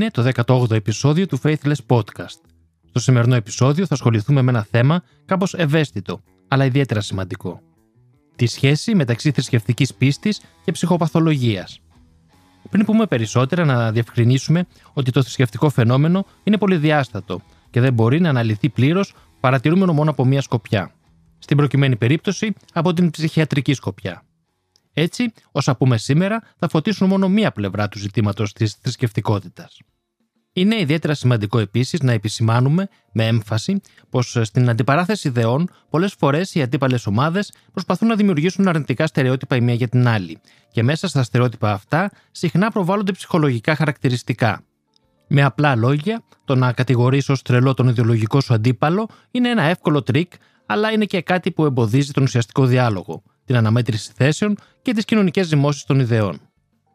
Είναι το 18ο επεισόδιο του Faithless Podcast. Στο σημερινό επεισόδιο θα ασχοληθούμε με ένα θέμα κάπως ευαίσθητο, αλλά ιδιαίτερα σημαντικό. Τη σχέση μεταξύ θρησκευτικής πίστης και ψυχοπαθολογίας. Πριν πούμε περισσότερα, να διευκρινίσουμε ότι το θρησκευτικό φαινόμενο είναι πολυδιάστατο και δεν μπορεί να αναλυθεί πλήρως παρατηρούμενο μόνο από μία σκοπιά. Στην προκειμένη περίπτωση, από την ψυχιατρική σκοπιά. Έτσι, όσα πούμε σήμερα θα φωτίσουν μόνο μία πλευρά του ζητήματος της θρησκευτικότητας. Είναι ιδιαίτερα σημαντικό επίσης να επισημάνουμε με έμφαση πως στην αντιπαράθεση ιδεών πολλές φορές οι αντίπαλες ομάδες προσπαθούν να δημιουργήσουν αρνητικά στερεότυπα η μία για την άλλη, και μέσα στα στερεότυπα αυτά συχνά προβάλλονται ψυχολογικά χαρακτηριστικά. Με απλά λόγια, το να κατηγορήσεις ως τρελό τον ιδεολογικό σου αντίπαλο είναι ένα εύκολο τρικ, αλλά είναι και κάτι που εμποδίζει τον ουσιαστικό διάλογο, την αναμέτρηση θέσεων και τις κοινωνικές ζυμώσεις των ιδεών.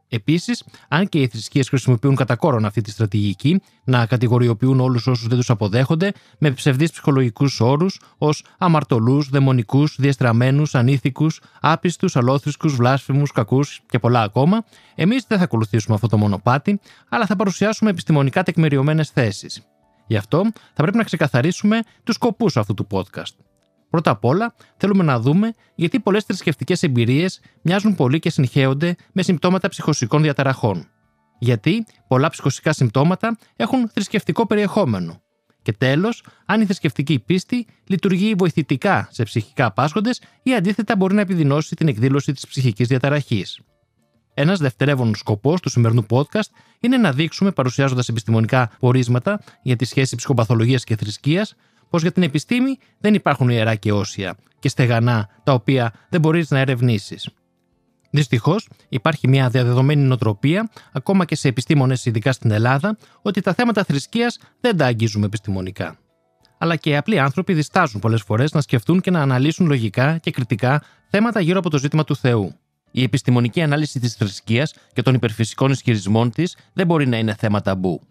Επίσης, αν και οι θρησκείες χρησιμοποιούν κατά κόρον αυτή τη στρατηγική, να κατηγοριοποιούν όλους όσους δεν τους αποδέχονται με ψευδείς ψυχολογικούς όρους ως αμαρτωλούς, δαιμονικούς, διεστραμμένου, ανήθικους, άπιστους, αλόθρησκους, βλάσφημους, κακούς και πολλά ακόμα, εμείς δεν θα ακολουθήσουμε αυτό το μονοπάτι, αλλά θα παρουσιάσουμε επιστημονικά τεκμηριωμένες θέσεις. Γι' αυτό θα πρέπει να ξεκαθαρίσουμε τους σκοπούς αυτού του podcast. Πρώτα απ' όλα, θέλουμε να δούμε γιατί πολλές θρησκευτικές εμπειρίες μοιάζουν πολύ και συγχέονται με συμπτώματα ψυχοσικών διαταραχών. Γιατί πολλά ψυχοσικά συμπτώματα έχουν θρησκευτικό περιεχόμενο. Και τέλος, αν η θρησκευτική πίστη λειτουργεί βοηθητικά σε ψυχικά πάσχοντες ή αντίθετα μπορεί να επιδεινώσει την εκδήλωση της ψυχικής διαταραχής. Ένας δευτερεύον σκοπός του σημερινού podcast είναι να δείξουμε, παρουσιάζοντας επιστημονικά πορίσματα για τη σχέση ψυχοπαθολογίας και θρησκείας, πως για την επιστήμη δεν υπάρχουν ιερά και όσια και στεγανά τα οποία δεν μπορείς να ερευνήσεις. Δυστυχώς, υπάρχει μια διαδεδομένη νοοτροπία, ακόμα και σε επιστήμονες, ειδικά στην Ελλάδα, ότι τα θέματα θρησκείας δεν τα αγγίζουμε επιστημονικά. Αλλά και οι απλοί άνθρωποι διστάζουν πολλές φορές να σκεφτούν και να αναλύσουν λογικά και κριτικά θέματα γύρω από το ζήτημα του Θεού. Η επιστημονική ανάλυση της θρησκείας και των υπερφυσικών ισχυρισμών της δεν μπορεί να είναι θέμα ταμπού.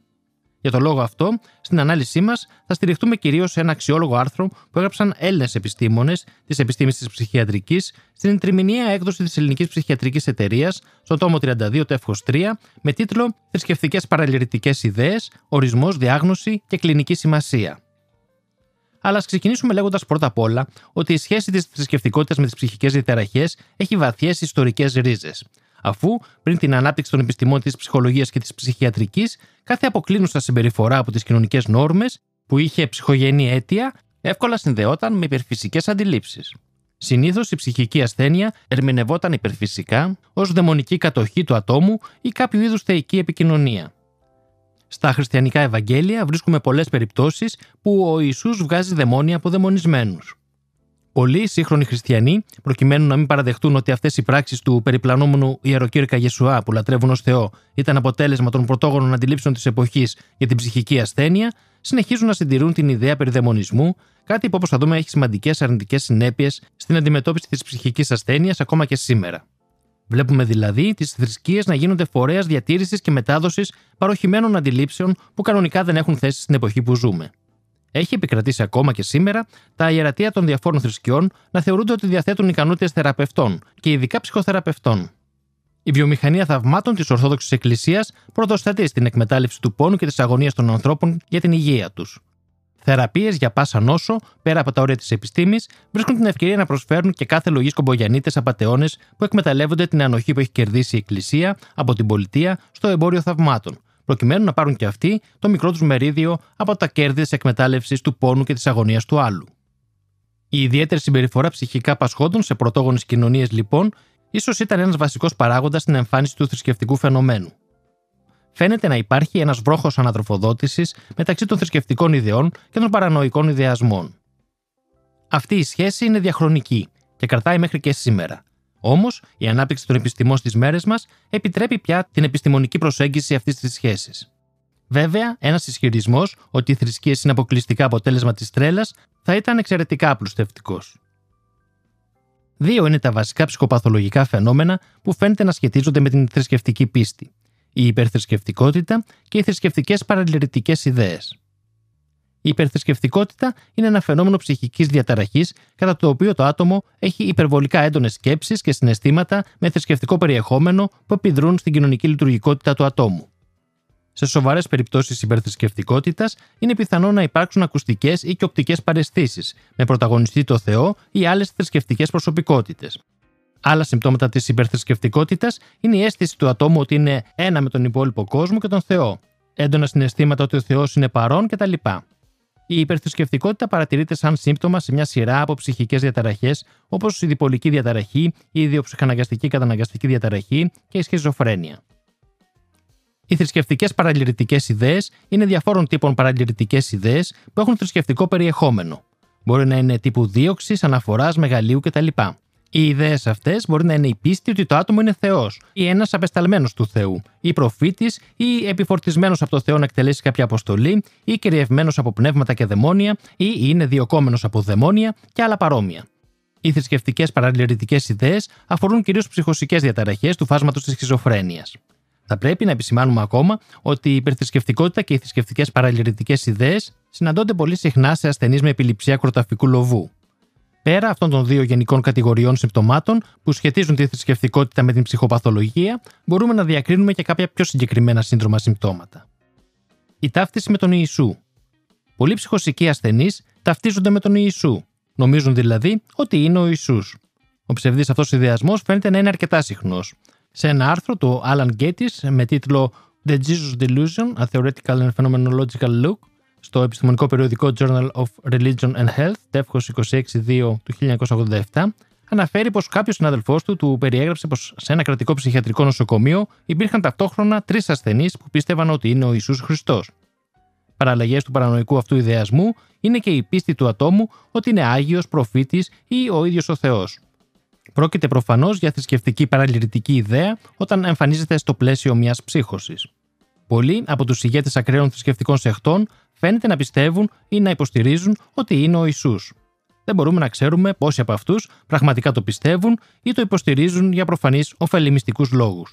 Για τον λόγο αυτό, στην ανάλυσή μας θα στηριχτούμε κυρίως σε ένα αξιόλογο άρθρο που έγραψαν Έλληνες επιστήμονες της επιστήμης της ψυχιατρικής στην τριμηνιαία έκδοση της Ελληνικής Ψυχιατρικής Εταιρείας, στο τόμο 32 τεύχο 3, με τίτλο Θρησκευτικές παραλυρητικέ ιδέες, ορισμός, διάγνωση και κλινική σημασία. Αλλά ας ξεκινήσουμε λέγοντας πρώτα απ' όλα ότι η σχέση της θρησκευτικότητας με τις ψυχικές διαταραχές έχει βαθιές ιστορικές ρίζες αφού πριν την ανάπτυξη των επιστημών της ψυχολογίας και της ψυχιατρικής, κάθε αποκλίνουσα συμπεριφορά από τις κοινωνικές νόρμες που είχε ψυχογενή αίτια εύκολα συνδεόταν με υπερφυσικές αντιλήψεις. Συνήθως η ψυχική ασθένεια ερμηνευόταν υπερφυσικά ως δαιμονική κατοχή του ατόμου ή κάποιο είδους θεϊκή επικοινωνία. Στα χριστιανικά Ευαγγέλια βρίσκουμε πολλές περιπτώσεις που ο Ιησούς βγάζει δαιμόνια από δαιμονισμένους. Πολλοί σύγχρονοι χριστιανοί, προκειμένου να μην παραδεχτούν ότι αυτές οι πράξεις του περιπλανόμενου ιεροκήρυκα Γεσουά που λατρεύουν ως Θεό ήταν αποτέλεσμα των πρωτόγονων αντιλήψεων της εποχής για την ψυχική ασθένεια, συνεχίζουν να συντηρούν την ιδέα περί δαιμονισμού, κάτι που όπως θα δούμε έχει σημαντικές αρνητικές συνέπειες στην αντιμετώπιση της ψυχικής ασθένειας ακόμα και σήμερα. Βλέπουμε δηλαδή τις θρησκείες να γίνονται φορέας διατήρησης και μετάδοσης παροχημένων αντιλήψεων που κανονικά δεν έχουν θέση στην εποχή που ζούμε έχει επικρατήσει ακόμα και σήμερα τα ιερατεία των διαφόρων θρησκειών να θεωρούνται ότι διαθέτουν ικανότητες θεραπευτών και ειδικά ψυχοθεραπευτών. Η βιομηχανία θαυμάτων της Ορθόδοξης Εκκλησίας πρωτοστατεί στην εκμετάλλευση του πόνου και της αγωνίας των ανθρώπων για την υγεία τους. Θεραπείες για πάσα νόσο, πέρα από τα όρια της επιστήμης, βρίσκουν την ευκαιρία να προσφέρουν και κάθε λογής κομπογιανίτες απαταιώνες που εκμεταλλεύονται την ανοχή που έχει κερδίσει η Εκκλησία από την πολιτεία στο εμπόριο θαυμάτων, προκειμένου να πάρουν και αυτοί το μικρό τους μερίδιο από τα κέρδη της εκμετάλλευσης του πόνου και της αγωνίας του άλλου. Η ιδιαίτερη συμπεριφορά ψυχικά πασχόντων σε πρωτόγονες κοινωνίες, λοιπόν, ίσως ήταν ένας βασικός παράγοντας στην εμφάνιση του θρησκευτικού φαινομένου. Φαίνεται να υπάρχει ένας βρόχος ανατροφοδότησης μεταξύ των θρησκευτικών ιδεών και των παρανοϊκών ιδεασμών. Αυτή η σχέση είναι διαχρονική και κρατάει μέχρι και σήμερα, Όμως, η ανάπτυξη των επιστημών στις μέρες μας επιτρέπει πια την επιστημονική προσέγγιση αυτής της σχέσης. Βέβαια, ένας ισχυρισμός ότι οι θρησκείες είναι αποκλειστικά αποτέλεσμα της τρέλας θα ήταν εξαιρετικά απλουστευτικός. Δύο είναι τα βασικά ψυχοπαθολογικά φαινόμενα που φαίνεται να σχετίζονται με την θρησκευτική πίστη: η υπερθρησκευτικότητα και οι θρησκευτικές παραλληλητικές ιδέες. Η υπερθρησκευτικότητα είναι ένα φαινόμενο ψυχικής διαταραχής κατά το οποίο το άτομο έχει υπερβολικά έντονες σκέψεις και συναισθήματα με θρησκευτικό περιεχόμενο που επιδρούν στην κοινωνική λειτουργικότητα του ατόμου. Σε σοβαρές περιπτώσεις υπερθρησκευτικότητας είναι πιθανό να υπάρξουν ακουστικές ή και οπτικές παρεστήσεις, με πρωταγωνιστή το Θεό ή άλλες θρησκευτικές προσωπικότητες. Άλλα συμπτώματα της υπερθρησκευτικότητας είναι η αίσθηση του ατόμου ότι είναι ένα με τον υπόλοιπο κόσμο και τον Θεό, έντονα συναισθήματα ότι ο Θεός είναι παρόν κτλ. Η υπερθρησκευτικότητα παρατηρείται σαν σύμπτωμα σε μια σειρά από ψυχικές διαταραχές, όπως η διπολική διαταραχή, η ιδιοψυχαναγκαστική καταναγκαστική διαταραχή και η σχιζοφρένεια. Οι θρησκευτικές παραλυρητικέ ιδέες είναι διαφόρων τύπων παραλυρητικέ ιδέες που έχουν θρησκευτικό περιεχόμενο. Μπορεί να είναι τύπου δίωξη, αναφοράς, μεγαλείου κτλ. Οι ιδέες αυτές μπορεί να είναι η πίστη ότι το άτομο είναι Θεός ή ένας απεσταλμένος του Θεού, ή προφήτης, ή επιφορτισμένος από το Θεό να εκτελέσει κάποια αποστολή, ή κυριευμένος από πνεύματα και δαιμόνια, ή είναι διοκόμενο από δαιμόνια και άλλα παρόμοια. Οι θρησκευτικές παραλυρητικέ ιδέες αφορούν κυρίως ψυχοσικές διαταραχές του φάσματος της σχιζοφρένειας. Θα πρέπει να επισημάνουμε ακόμα ότι η υπερθρησκευτικότητα και οι θρησκευτικές παραλυρητικέ ιδέες συναντώνται πολύ συχνά σε ασθενείς με επιληψία κροταφικού λοβού. Πέρα αυτών των δύο γενικών κατηγοριών συμπτωμάτων που σχετίζουν τη θρησκευτικότητα με την ψυχοπαθολογία, μπορούμε να διακρίνουμε και κάποια πιο συγκεκριμένα σύνδρομα συμπτώματα. Η ταύτιση με τον Ιησού. Πολλοί ψυχοσικοί ασθενείς ταυτίζονται με τον Ιησού. Νομίζουν δηλαδή ότι είναι ο Ιησούς. Ο ψευδής αυτός ιδεασμός φαίνεται να είναι αρκετά συχνός. Σε ένα άρθρο του Alan Gates με τίτλο The Jesus Delusion, A Theoretical and Phenomenological Look, στο επιστημονικό περιοδικό Journal of Religion and Health, τεύχος 26-2 του 1987, αναφέρει πως κάποιος συνάδελφός του του περιέγραψε πως σε ένα κρατικό ψυχιατρικό νοσοκομείο υπήρχαν ταυτόχρονα τρεις ασθενείς που πίστευαν ότι είναι ο Ιησούς Χριστός. Παραλλαγές του παρανοϊκού αυτού ιδεασμού είναι και η πίστη του ατόμου ότι είναι άγιος, προφήτης ή ο ίδιος ο Θεός. Πρόκειται προφανώς για θρησκευτική παραλυρητική ιδέα όταν εμφανίζεται στο πλαίσιο μιας ψύχωσης. Πολλοί από τους ηγέτες ακραίων θρησκευτικών σεχτών φαίνεται να πιστεύουν ή να υποστηρίζουν ότι είναι ο Ιησούς. Δεν μπορούμε να ξέρουμε πόσοι από αυτούς πραγματικά το πιστεύουν ή το υποστηρίζουν για προφανείς ωφελημιστικούς λόγους.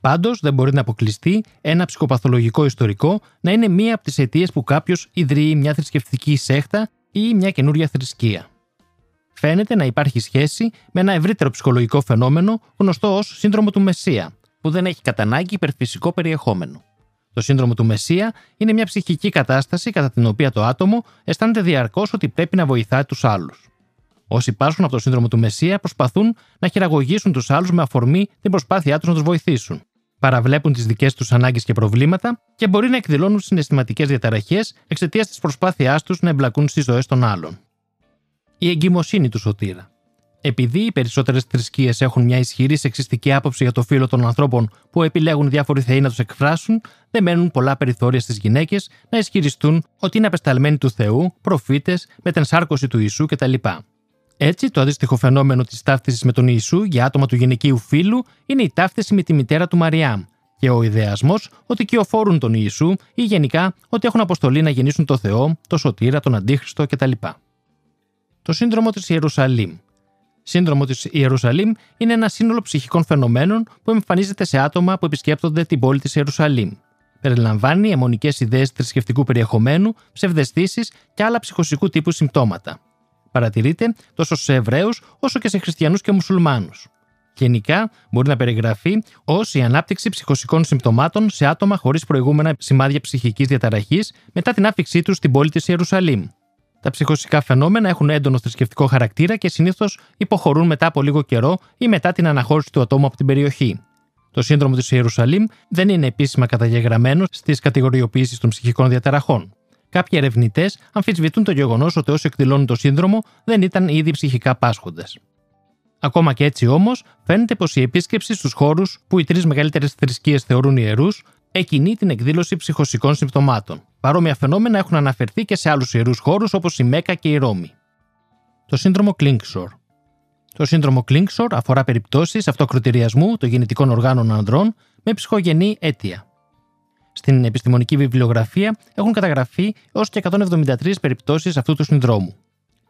Πάντως, δεν μπορεί να αποκλειστεί ένα ψυχοπαθολογικό ιστορικό να είναι μία από τις αιτίες που κάποιος ιδρύει μια θρησκευτική σέχτα ή μια καινούρια θρησκεία. Φαίνεται να υπάρχει σχέση με ένα ευρύτερο ψυχολογικό φαινόμενο γνωστό ως σύνδρομο του Μεσσία, που δεν έχει κατά ανάγκη υπερφυσικό περιεχόμενο. Το σύνδρομο του Μεσσία είναι μια ψυχική κατάσταση κατά την οποία το άτομο αισθάνεται διαρκώς ότι πρέπει να βοηθάει τους άλλους. Όσοι υπάρχουν από το σύνδρομο του Μεσσία προσπαθούν να χειραγωγήσουν τους άλλους με αφορμή την προσπάθειά τους να τους βοηθήσουν. Παραβλέπουν τις δικές τους ανάγκες και προβλήματα και μπορεί να εκδηλώνουν συναισθηματικές διαταραχές εξαιτίας της προσπάθειάς τους να εμπλακούν στις ζωές των άλλων. Η εγκυμοσύνη του σωτήρα. Επειδή οι περισσότερες θρησκείες έχουν μια ισχυρή σεξιστική άποψη για το φύλλο των ανθρώπων που επιλέγουν διάφοροι θεοί να τους εκφράσουν, δεν μένουν πολλά περιθώρια στις γυναίκες να ισχυριστούν ότι είναι απεσταλμένοι του Θεού, προφήτες, με την σάρκωση του Ιησού κτλ. Έτσι, το αντίστοιχο φαινόμενο της ταύτισης με τον Ιησού για άτομα του γυναικείου φύλου είναι η ταύτιση με τη μητέρα του Μαριάμ και ο ιδεασμός ότι κυοφορούν τον Ιησού ή γενικά ότι έχουν αποστολή να γεννήσουν το Θεό, το Σωτήρα, τον Αντίχριστο κτλ. Το σύνδρομο της Ιερουσαλήμ σύνδρομο της Ιερουσαλήμ είναι ένα σύνολο ψυχικών φαινομένων που εμφανίζεται σε άτομα που επισκέπτονται την πόλη της Ιερουσαλήμ. Περιλαμβάνει αιμονικές ιδέες θρησκευτικού περιεχομένου, ψευδεστήσεις και άλλα ψυχοσικού τύπου συμπτώματα. Παρατηρείται τόσο σε Εβραίους όσο και σε Χριστιανούς και Μουσουλμάνους. Γενικά, μπορεί να περιγραφεί ως η ανάπτυξη ψυχοσικών συμπτωμάτων σε άτομα χωρίς προηγούμενα σημάδια ψυχικής διαταραχής μετά την άφηξή τους στην πόλη της Ιερουσαλήμ. Τα ψυχοσικά φαινόμενα έχουν έντονο θρησκευτικό χαρακτήρα και συνήθως υποχωρούν μετά από λίγο καιρό ή μετά την αναχώρηση του ατόμου από την περιοχή. Το σύνδρομο της Ιερουσαλήμ δεν είναι επίσημα καταγεγραμμένο στις κατηγοριοποιήσεις των ψυχικών διαταραχών. Κάποιοι ερευνητές αμφισβητούν το γεγονός ότι όσοι εκδηλώνουν το σύνδρομο δεν ήταν ήδη ψυχικά πάσχοντες. Ακόμα και έτσι όμως, φαίνεται πως η επίσκεψη στους χώρους που οι τρεις μεγαλύτερες θρησκείες θεωρούν ιερούς εκκινεί την εκδήλωση ψυχοσικών συμπτωμάτων. Παρόμοια φαινόμενα έχουν αναφερθεί και σε άλλους ιερούς χώρους όπως η Μέκα και η Ρώμη. Το σύνδρομο Κλίνξορ. Το σύνδρομο Κλίνξορ αφορά περιπτώσεις αυτοκροτηριασμού των γεννητικών οργάνων ανδρών με ψυχογενή αίτια. Στην επιστημονική βιβλιογραφία έχουν καταγραφεί έως και 173 περιπτώσεις αυτού του συνδρόμου.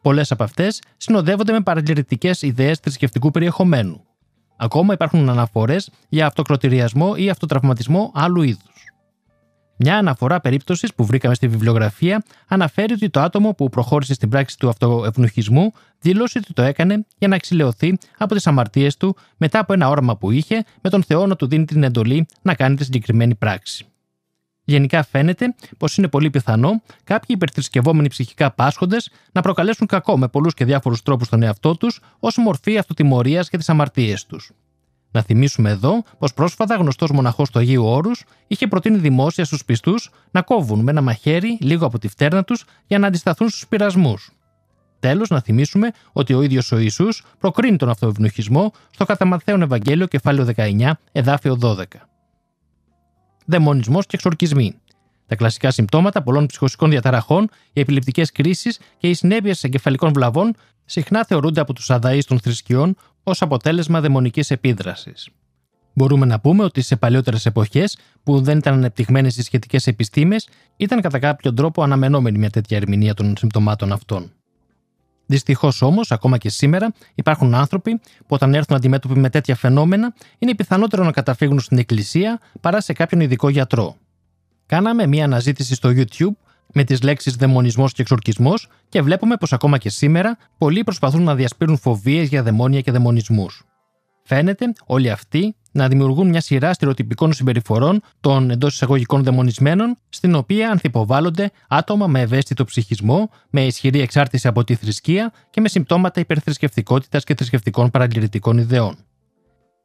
Πολλές από αυτές συνοδεύονται με παρατηρητικές ιδέες θρησκευτικού περιεχομένου. Ακόμα υπάρχουν αναφορές για αυτοκροτηριασμό ή αυτοτραυματισμό άλλου είδους. Μια αναφορά περίπτωσης που βρήκαμε στη βιβλιογραφία αναφέρει ότι το άτομο που προχώρησε στην πράξη του αυτοευνοχισμού δήλωσε ότι το έκανε για να εξηλαιωθεί από τις αμαρτίες του μετά από ένα όραμα που είχε με τον Θεό να του δίνει την εντολή να κάνει τη συγκεκριμένη πράξη. Γενικά φαίνεται πως είναι πολύ πιθανό κάποιοι υπερθρησκευόμενοι ψυχικά πάσχοντες να προκαλέσουν κακό με πολλούς και διάφορους τρόπους στον εαυτό τους ως μορφή αυτοτιμωρίας για τι αμαρτίες τους. Να θυμίσουμε εδώ πως πρόσφατα γνωστός μοναχός του Αγίου Όρους είχε προτείνει δημόσια στους πιστούς να κόβουν με ένα μαχαίρι λίγο από τη φτέρνα τους για να αντισταθούν στους πειρασμούς. Τέλος, να θυμίσουμε ότι ο ίδιος ο Ισού προκρίνει τον αυτοευνοχισμό στο κατά Ευαγγέλιο κεφάλαιο 19, εδάφιο 12 δαιμονισμός και εξορκισμοί. Τα κλασικά συμπτώματα πολλών ψυχοσικών διαταραχών, οι επιληπτικές κρίσεις και οι συνέπειες εγκεφαλικών βλαβών συχνά θεωρούνται από τους αδαείς των θρησκειών ως αποτέλεσμα δαιμονικής επίδρασης. Μπορούμε να πούμε ότι σε παλιότερε εποχές, που δεν ήταν ανεπτυγμένες οι σχετικές επιστήμες, ήταν κατά κάποιο τρόπο αναμενόμενη μια τέτοια ερμηνεία των συμπτωμάτων αυτών. Δυστυχώς όμως, ακόμα και σήμερα, υπάρχουν άνθρωποι που όταν έρθουν αντιμέτωποι με τέτοια φαινόμενα, είναι πιθανότερο να καταφύγουν στην εκκλησία παρά σε κάποιον ειδικό γιατρό. Κάναμε μία αναζήτηση στο YouTube με τις λέξεις δαιμονισμός και εξορκισμός και βλέπουμε πως ακόμα και σήμερα πολλοί προσπαθούν να διασπείρουν φοβίες για δαιμόνια και δαιμονισμούς. Φαίνεται όλοι αυτοί να δημιουργούν μια σειρά στερεοτυπικών συμπεριφορών των εντός εισαγωγικών δαιμονισμένων, στην οποία ανθυποβάλλονται άτομα με ευαίσθητο ψυχισμό, με ισχυρή εξάρτηση από τη θρησκεία και με συμπτώματα υπερθρησκευτικότητας και θρησκευτικών παραγγελτικών ιδεών.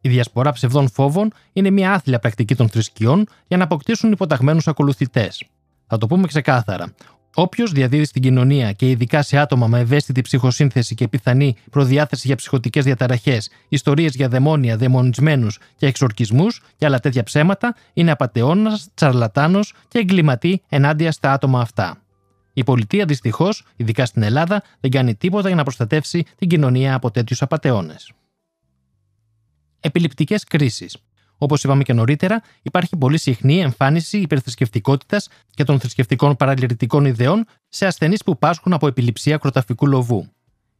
Η διασπορά ψευδών φόβων είναι μια άθλια πρακτική των θρησκειών για να αποκτήσουν υποταγμένους ακολουθητές. Θα το πούμε ξεκάθαρα. Όποιος διαδίδει στην κοινωνία και ειδικά σε άτομα με ευαίσθητη ψυχοσύνθεση και πιθανή προδιάθεση για ψυχοτικές διαταραχές, ιστορίες για δαιμόνια, δαιμονισμένους και εξορκισμούς και άλλα τέτοια ψέματα, είναι απαταιώνας, τσαρλατάνος και εγκληματή ενάντια στα άτομα αυτά. Η πολιτεία δυστυχώς, ειδικά στην Ελλάδα, δεν κάνει τίποτα για να προστατεύσει την κοινωνία από τέτοιους απαταιώνες. Επιληπτικές κρίσεις. Όπως είπαμε και νωρίτερα, υπάρχει πολύ συχνή εμφάνιση υπερθρησκευτικότητας και των θρησκευτικών παραλυρητικών ιδεών σε ασθενείς που πάσχουν από επιληψία κροταφικού λοβού.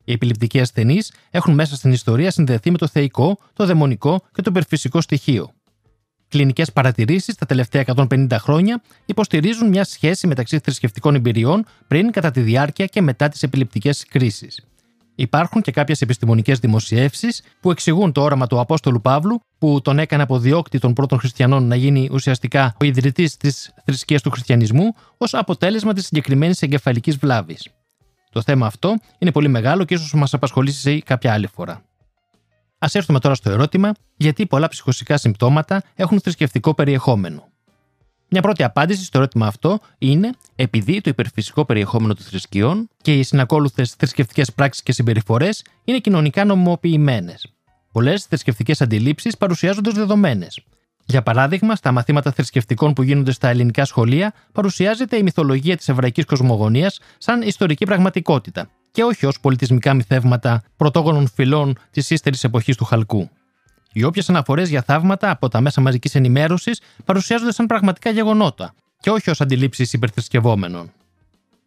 Οι επιληπτικοί ασθενείς έχουν μέσα στην ιστορία συνδεθεί με το θεϊκό, το δαιμονικό και το υπερφυσικό στοιχείο. Κλινικές παρατηρήσεις τα τελευταία 150 χρόνια υποστηρίζουν μια σχέση μεταξύ θρησκευτικών εμπειριών πριν, κατά τη διάρκεια και μετά τις επιληπτικές κρίσεις. Υπάρχουν και κάποιες επιστημονικές δημοσιεύσεις που εξηγούν το όραμα του Απόστολου Παύλου, που τον έκανε από διώκτη των πρώτων χριστιανών να γίνει ουσιαστικά ο ιδρυτής της θρησκείας του χριστιανισμού, ως αποτέλεσμα της συγκεκριμένης εγκεφαλικής βλάβης. Το θέμα αυτό είναι πολύ μεγάλο και ίσως μας απασχολήσει σε κάποια άλλη φορά. Α έρθουμε τώρα στο ερώτημα γιατί πολλά ψυχοσικά συμπτώματα έχουν θρησκευτικό περιεχόμενο. Μια πρώτη απάντηση στο ερώτημα αυτό είναι επειδή το υπερφυσικό περιεχόμενο των θρησκειών και οι συνακόλουθες θρησκευτικές πράξεις και συμπεριφορές είναι κοινωνικά νομιμοποιημένε. Πολλές θρησκευτικές αντιλήψεις παρουσιάζονται ως δεδομένες. Για παράδειγμα, στα μαθήματα θρησκευτικών που γίνονται στα ελληνικά σχολεία, παρουσιάζεται η μυθολογία της εβραϊκής κοσμογονίας σαν ιστορική πραγματικότητα και όχι ως πολιτισμικά μυθεύματα πρωτόγονων φυλών της ύστερης εποχής του Χαλκού. Οι όποιες αναφορές για θαύματα από τα μέσα μαζικής ενημέρωσης παρουσιάζονται σαν πραγματικά γεγονότα και όχι ως αντιλήψεις υπερθρησκευόμενων.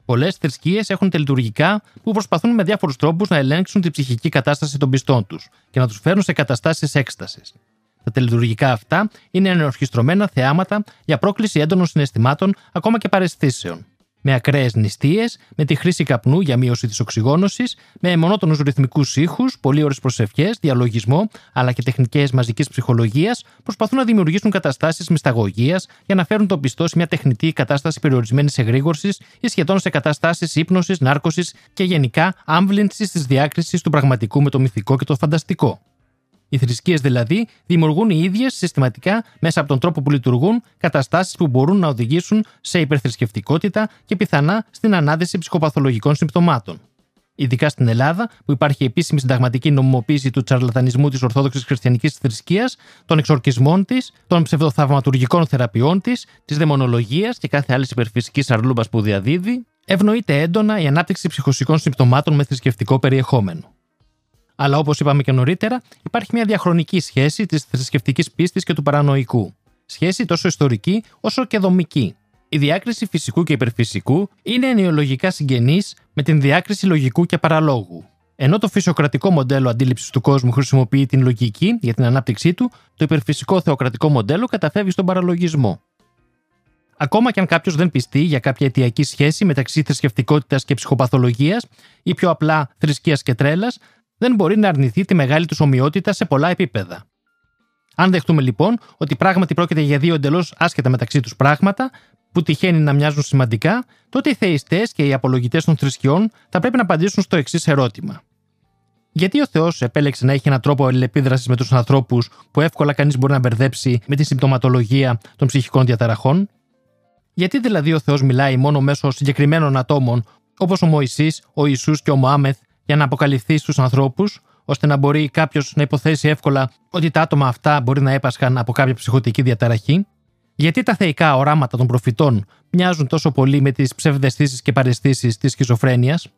Πολλές θρησκείες έχουν τελειτουργικά που προσπαθούν με διάφορους τρόπους να ελέγξουν την ψυχική κατάσταση των πιστών τους και να τους φέρουν σε καταστάσεις έκστασης. Τα τελειτουργικά αυτά είναι ενορχιστρωμένα θεάματα για πρόκληση έντονων συναισθημάτων ακόμα και παρεσθήσεων με ακραίες νηστείες, με τη χρήση καπνού για μείωση της οξυγόνωσης, με μονότονους ρυθμικούς ήχους, πολύ ώρες προσευχές, διαλογισμό, αλλά και τεχνικές μαζικής ψυχολογίας, προσπαθούν να δημιουργήσουν καταστάσεις μυσταγωγίας για να φέρουν τον πιστό σε μια τεχνητή κατάσταση περιορισμένης εγρήγορσης ή σχεδόν σε καταστάσεις ύπνωσης, νάρκωσης και γενικά άμβλυνσης της διάκρισης του πραγματικού με το μυθικό και το φανταστικό. Οι θρησκείες δηλαδή δημιουργούν οι ίδιες συστηματικά μέσα από τον τρόπο που λειτουργούν καταστάσεις που μπορούν να οδηγήσουν σε υπερθρησκευτικότητα και πιθανά στην ανάδεση ψυχοπαθολογικών συμπτωμάτων. Ειδικά στην Ελλάδα, που υπάρχει επίσημη συνταγματική νομιμοποίηση του τσαρλατανισμού της Ορθόδοξης Χριστιανικής Θρησκείας, των εξορκισμών της, των ψευδοθαυματουργικών θεραπείων της, της δαιμονολογίας και κάθε άλλης υπερφυσικής αρλούμπας που διαδίδει, ευνοείται έντονα η ανάπτυξη ψυχοσικών συμπτωμάτων με θρησκευτικό περιεχόμενο. Αλλά όπως είπαμε και νωρίτερα, υπάρχει μια διαχρονική σχέση της θρησκευτικής πίστης και του παρανοϊκού. Σχέση τόσο ιστορική όσο και δομική. Η διάκριση φυσικού και υπερφυσικού είναι ενοιολογικά συγγενής με την διάκριση λογικού και παραλόγου. Ενώ το φυσιοκρατικό μοντέλο αντίληψης του κόσμου χρησιμοποιεί την λογική για την ανάπτυξή του, το υπερφυσικό θεοκρατικό μοντέλο καταφεύγει στον παραλογισμό. Ακόμα και αν κάποιος δεν πιστεί για κάποια αιτιακή σχέση μεταξύ θρησκευτικότητας και ψυχοπαθολογίας ή πιο απλά θρησκείας και τρέλας, δεν μπορεί να αρνηθεί τη μεγάλη τους ομοιότητα σε πολλά επίπεδα. Αν δεχτούμε λοιπόν ότι πράγματι πρόκειται για δύο εντελώς άσχετα μεταξύ τους πράγματα, που τυχαίνει να μοιάζουν σημαντικά, τότε οι θεϊστές και οι απολογητές των θρησκειών θα πρέπει να απαντήσουν στο εξής ερώτημα. Γιατί ο Θεός επέλεξε να έχει έναν τρόπο αλληλεπίδρασης με τους ανθρώπους που εύκολα κανείς μπορεί να μπερδέψει με τη συμπτωματολογία των ψυχικών διαταραχών, Γιατί δηλαδή ο Θεός μιλάει μόνο μέσω συγκεκριμένων ατόμων όπως ο Μωυσής, ο Ιησούς και ο Μωάμεθ για να αποκαλυφθεί στους ανθρώπους, ώστε να μπορεί κάποιος να υποθέσει εύκολα ότι τα άτομα αυτά μπορεί να έπασχαν από κάποια ψυχοτική διαταραχή. Γιατί τα θεϊκά οράματα των προφητών μοιάζουν τόσο πολύ με τις ψευδεστήσεις και παρεστήσεις της σχιζοφρένειας;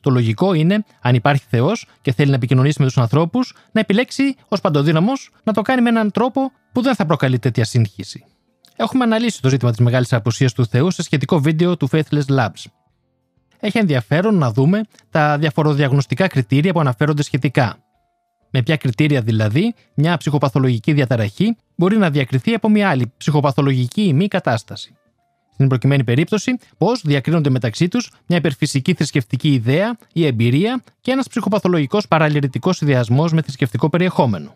Το λογικό είναι, αν υπάρχει Θεός και θέλει να επικοινωνήσει με τους ανθρώπους, να επιλέξει ως παντοδύναμος να το κάνει με έναν τρόπο που δεν θα προκαλεί τέτοια σύγχυση. Έχουμε αναλύσει το ζήτημα της μεγάλης απουσίας του Θεού σε σχετικό βίντεο του Faithless Labs έχει ενδιαφέρον να δούμε τα διαφοροδιαγνωστικά κριτήρια που αναφέρονται σχετικά. Με ποια κριτήρια δηλαδή μια ψυχοπαθολογική διαταραχή μπορεί να διακριθεί από μια άλλη ψυχοπαθολογική ή μη κατάσταση. Στην προκειμένη περίπτωση, πώς διακρίνονται μεταξύ τους μια υπερφυσική θρησκευτική ιδέα ή εμπειρία και ένας ψυχοπαθολογικός παραλληρητικό συνδυασμός με θρησκευτικό περιεχόμενο.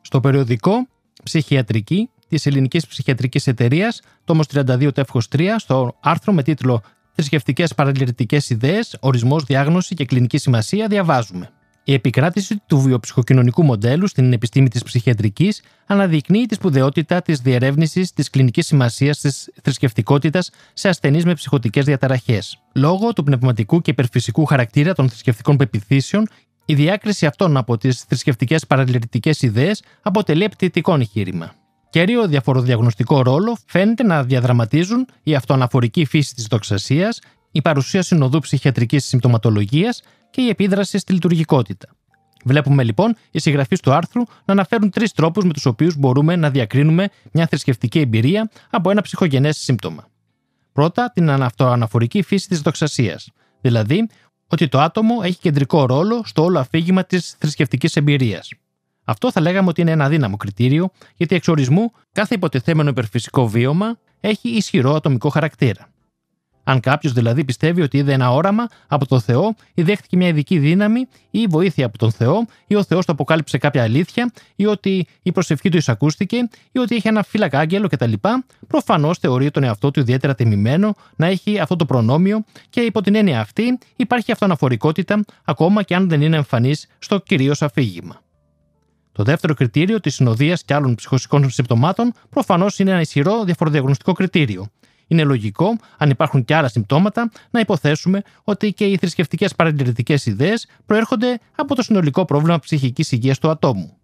Στο περιοδικό Ψυχιατρική της Ελληνικής Ψυχιατρικής Εταιρείας, τόμος 32 τεύχος 3, στο άρθρο με τίτλο θρησκευτικές παραλληλητικέ ιδέες, ορισμός, διάγνωση και κλινική σημασία, διαβάζουμε. Η επικράτηση του βιοψυχοκοινωνικού μοντέλου στην επιστήμη της ψυχιατρικής αναδεικνύει τη σπουδαιότητα της διερεύνησης της κλινικής σημασίας της θρησκευτικότητας σε ασθενείς με ψυχοτικές διαταραχές. Λόγω του πνευματικού και υπερφυσικού χαρακτήρα των θρησκευτικών πεπιθήσεων, η διάκριση αυτών από τις θρησκευτικές παραλληλητικέ ιδέες αποτελεί επιτητικό εγχείρημα. Κέριο διαφοροδιαγνωστικό ρόλο φαίνεται να διαδραματίζουν η αυτοαναφορική φύση της δοξασίας, η παρουσία συνοδού ψυχιατρικής συμπτωματολογίας και η επίδραση στη λειτουργικότητα. Βλέπουμε λοιπόν οι συγγραφείς του άρθρου να αναφέρουν τρεις τρόπους με τους οποίους μπορούμε να διακρίνουμε μια θρησκευτική εμπειρία από ένα ψυχογενές σύμπτωμα. Πρώτα, την αυτοαναφορική φύση της δοξασίας, δηλαδή ότι το άτομο έχει κεντρικό ρόλο στο όλο αφήγημα της θρησκευτικής εμπειρίας. Αυτό θα λέγαμε ότι είναι ένα αδύναμο κριτήριο, γιατί εξ ορισμού κάθε υποτιθέμενο υπερφυσικό βίωμα έχει ισχυρό ατομικό χαρακτήρα. Αν κάποιος δηλαδή πιστεύει ότι είδε ένα όραμα από τον Θεό ή δέχτηκε μια ειδική δύναμη ή βοήθεια από τον Θεό ή ο Θεός του αποκάλυψε κάποια αλήθεια ή ότι η προσευχή του εισακούστηκε ή ότι έχει ένα φύλακα άγγελο κτλ., προφανώς θεωρεί τον εαυτό του ιδιαίτερα τιμημένο να έχει αυτό το προνόμιο και υπό την έννοια αυτή υπάρχει αυτοαναφορικότητα ακόμα και αν δεν είναι εμφανής στο κυρίως αφήγημα. Το δεύτερο κριτήριο της συνοδείας και άλλων ψυχοσικών συμπτωμάτων προφανώς είναι ένα ισχυρό διαφοροδιαγνωστικό κριτήριο. Είναι λογικό, αν υπάρχουν και άλλα συμπτώματα, να υποθέσουμε ότι και οι θρησκευτικές παρατηρητικές ιδέες προέρχονται από το συνολικό πρόβλημα ψυχικής υγείας του ατόμου.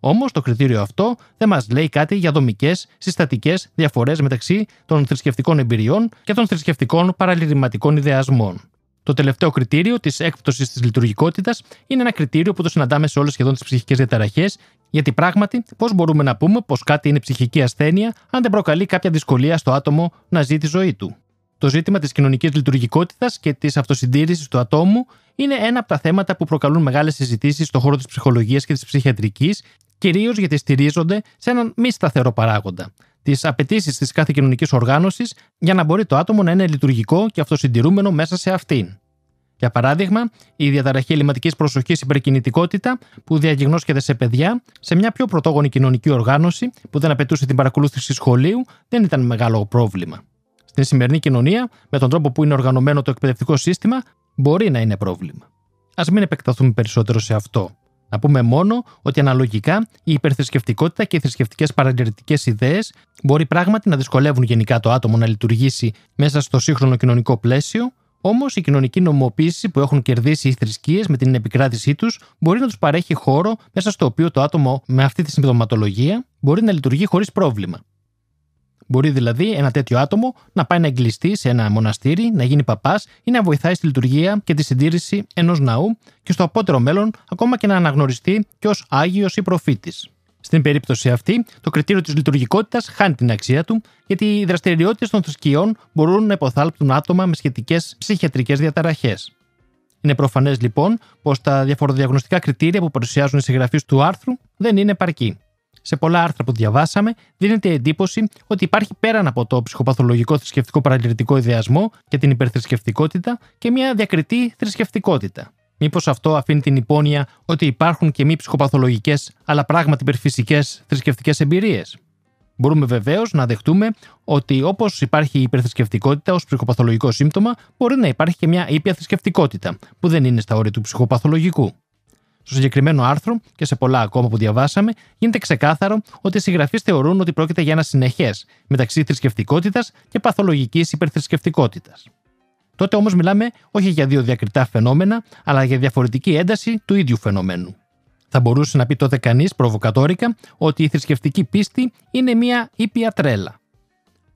Όμως το κριτήριο αυτό δεν μας λέει κάτι για δομικές, συστατικές διαφορές μεταξύ των θρησκευτικών εμπειριών και των θρησκευτικών παραλυρηματικών ιδεασμών. Το τελευταίο κριτήριο της έκπτωσης της λειτουργικότητας είναι ένα κριτήριο που το συναντάμε σε όλες σχεδόν τις ψυχικές διαταραχές, γιατί πράγματι πώς μπορούμε να πούμε πως κάτι είναι ψυχική ασθένεια αν δεν προκαλεί κάποια δυσκολία στο άτομο να ζει τη ζωή του. Το ζήτημα της κοινωνικής λειτουργικότητας και της αυτοσυντήρησης του ατόμου είναι ένα από τα θέματα που προκαλούν μεγάλες συζητήσεις στον χώρο της ψυχολογίας και της ψυχιατρικής, κυρίως γιατί στηρίζονται σε έναν μη σταθερό παράγοντα, τις απαιτήσεις της κάθε κοινωνικής οργάνωσης για να μπορεί το άτομο να είναι λειτουργικό και αυτοσυντηρούμενο μέσα σε αυτήν. Για παράδειγμα, η διαταραχή ελληματικής προσοχής υπερκινητικότητα που διαγνώσκεται σε παιδιά σε μια πιο πρωτόγονη κοινωνική οργάνωση που δεν απαιτούσε την παρακολούθηση σχολείου δεν ήταν μεγάλο πρόβλημα. Στην σημερινή κοινωνία, με τον τρόπο που είναι οργανωμένο το εκπαιδευτικό σύστημα, μπορεί να είναι πρόβλημα. Α μην επεκταθούμε περισσότερο σε αυτό. Να πούμε μόνο ότι αναλογικά η υπερθρησκευτικότητα και οι θρησκευτικές παρατηρητικές ιδέες μπορεί πράγματι να δυσκολεύουν γενικά το άτομο να λειτουργήσει μέσα στο σύγχρονο κοινωνικό πλαίσιο, Όμως η κοινωνική νομοποίηση που έχουν κερδίσει οι θρησκείες με την επικράτησή τους μπορεί να τους παρέχει χώρο μέσα στο οποίο το άτομο με αυτή τη συμπτωματολογία μπορεί να λειτουργεί χωρίς πρόβλημα. Μπορεί δηλαδή ένα τέτοιο άτομο να πάει να εγκλειστεί σε ένα μοναστήρι, να γίνει παπάς ή να βοηθάει στη λειτουργία και τη συντήρηση ενός ναού και στο απότερο μέλλον ακόμα και να αναγνωριστεί και ως Άγιος ή προφήτης. Στην περίπτωση αυτή, το κριτήριο της λειτουργικότητας χάνει την αξία του, γιατί οι δραστηριότητες των θρησκειών μπορούν να υποθάλπτουν άτομα με σχετικές ψυχιατρικές διαταραχές. Είναι προφανές λοιπόν πως τα διαφοροδιαγνωστικά κριτήρια που παρουσιάζουν οι συγγραφείς του άρθρου δεν είναι επαρκή. Σε πολλά άρθρα που διαβάσαμε, δίνεται η εντύπωση ότι υπάρχει πέραν από το ψυχοπαθολογικό θρησκευτικό παρατηρητικό ιδεασμό και την υπερθρησκευτικότητα και μια διακριτή θρησκευτικότητα. Μήπως αυτό αφήνει την υπόνοια ότι υπάρχουν και μη ψυχοπαθολογικές αλλά πράγματι υπερφυσικές θρησκευτικές εμπειρίες; Μπορούμε βεβαίως να δεχτούμε ότι όπως υπάρχει η υπερθρησκευτικότητα ως ψυχοπαθολογικό σύμπτωμα, μπορεί να υπάρχει και μια ήπια θρησκευτικότητα, που δεν είναι στα όρια του ψυχοπαθολογικού. Στο συγκεκριμένο άρθρο και σε πολλά ακόμα που διαβάσαμε, γίνεται ξεκάθαρο ότι οι συγγραφείς θεωρούν ότι πρόκειται για ένα συνεχές μεταξύ θρησκευτικότητας και παθολογικής υπερθρησκευτικότητας. Τότε όμως μιλάμε όχι για δύο διακριτά φαινόμενα, αλλά για διαφορετική ένταση του ίδιου φαινομένου. Θα μπορούσε να πει τότε κανείς προβοκατόρικα ότι η θρησκευτική πίστη είναι μια ήπια τρέλα.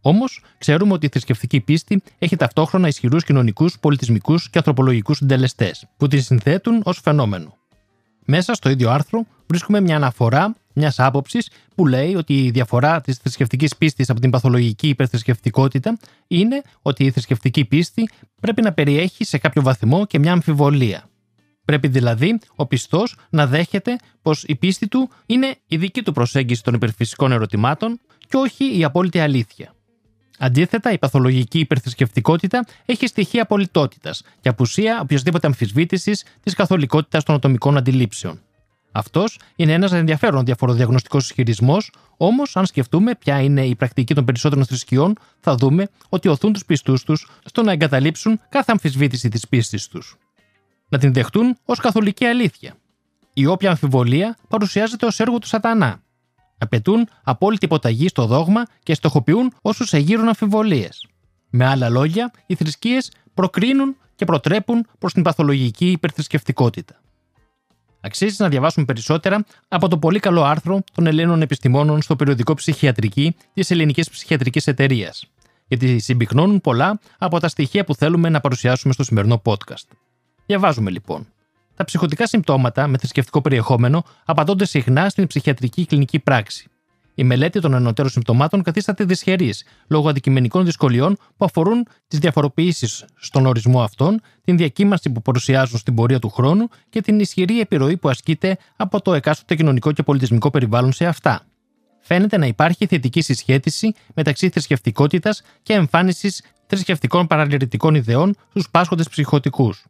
Όμως, ξέρουμε ότι η θρησκευτική πίστη έχει ταυτόχρονα ισχυρούς κοινωνικούς, πολιτισμικούς και ανθρωπολογικούς συντελεστές, που τη συνθέτουν ως φαινόμενο. Μέσα στο ίδιο άρθρο βρίσκουμε μια αναφορά μιας άποψης που λέει ότι η διαφορά της θρησκευτικής πίστης από την παθολογική υπερθρησκευτικότητα είναι ότι η θρησκευτική πίστη πρέπει να περιέχει σε κάποιο βαθμό και μια αμφιβολία. Πρέπει δηλαδή ο πιστός να δέχεται πως η πίστη του είναι η δική του προσέγγιση των υπερφυσικών ερωτημάτων και όχι η απόλυτη αλήθεια. Αντίθετα, η παθολογική υπερθρησκευτικότητα έχει στοιχεία απολυτότητας και απουσία οποιασδήποτε αμφισβήτησης της καθολικότητας των ατομικών αντιλήψεων. Αυτός είναι ένας ενδιαφέρον διαφοροδιαγνωστικός ισχυρισμός, όμως, αν σκεφτούμε ποια είναι η πρακτική των περισσότερων θρησκειών, θα δούμε ότι οθούν τους πιστούς τους στο να εγκαταλείψουν κάθε αμφισβήτηση της πίστης τους. Να την δεχτούν ως καθολική αλήθεια. Η όποια αμφιβολία παρουσιάζεται ως έργο του Σατανά. Απαιτούν απόλυτη υποταγή στο δόγμα και στοχοποιούν όσους εγείρουν αμφιβολίες. Με άλλα λόγια, οι θρησκείες προκρίνουν και προτρέπουν προς την παθολογική υπερθρησκευτικότητα. Αξίζει να διαβάσουμε περισσότερα από το πολύ καλό άρθρο των Ελλήνων επιστημόνων στο περιοδικό Ψυχιατρική της Ελληνικής Ψυχιατρικής Εταιρείας, γιατί συμπυκνώνουν πολλά από τα στοιχεία που θέλουμε να παρουσιάσουμε στο σημερινό podcast. Διαβάζουμε λοιπόν. Τα ψυχοτικά συμπτώματα με θρησκευτικό περιεχόμενο απαντώνται συχνά στην ψυχιατρική κλινική πράξη. Η μελέτη των ενωτέρων συμπτωμάτων καθίσταται δυσχερής λόγω αντικειμενικών δυσκολιών που αφορούν τις διαφοροποιήσεις στον ορισμό αυτών, την διακύμανση που παρουσιάζουν στην πορεία του χρόνου και την ισχυρή επιρροή που ασκείται από το εκάστοτε κοινωνικό και πολιτισμικό περιβάλλον σε αυτά. Φαίνεται να υπάρχει θετική συσχέτιση μεταξύ θρησκευτικότητας και εμφάνισης θρησκευτικών παραλυρητικών ιδεών στους πάσχοντες ψυχοτικούς.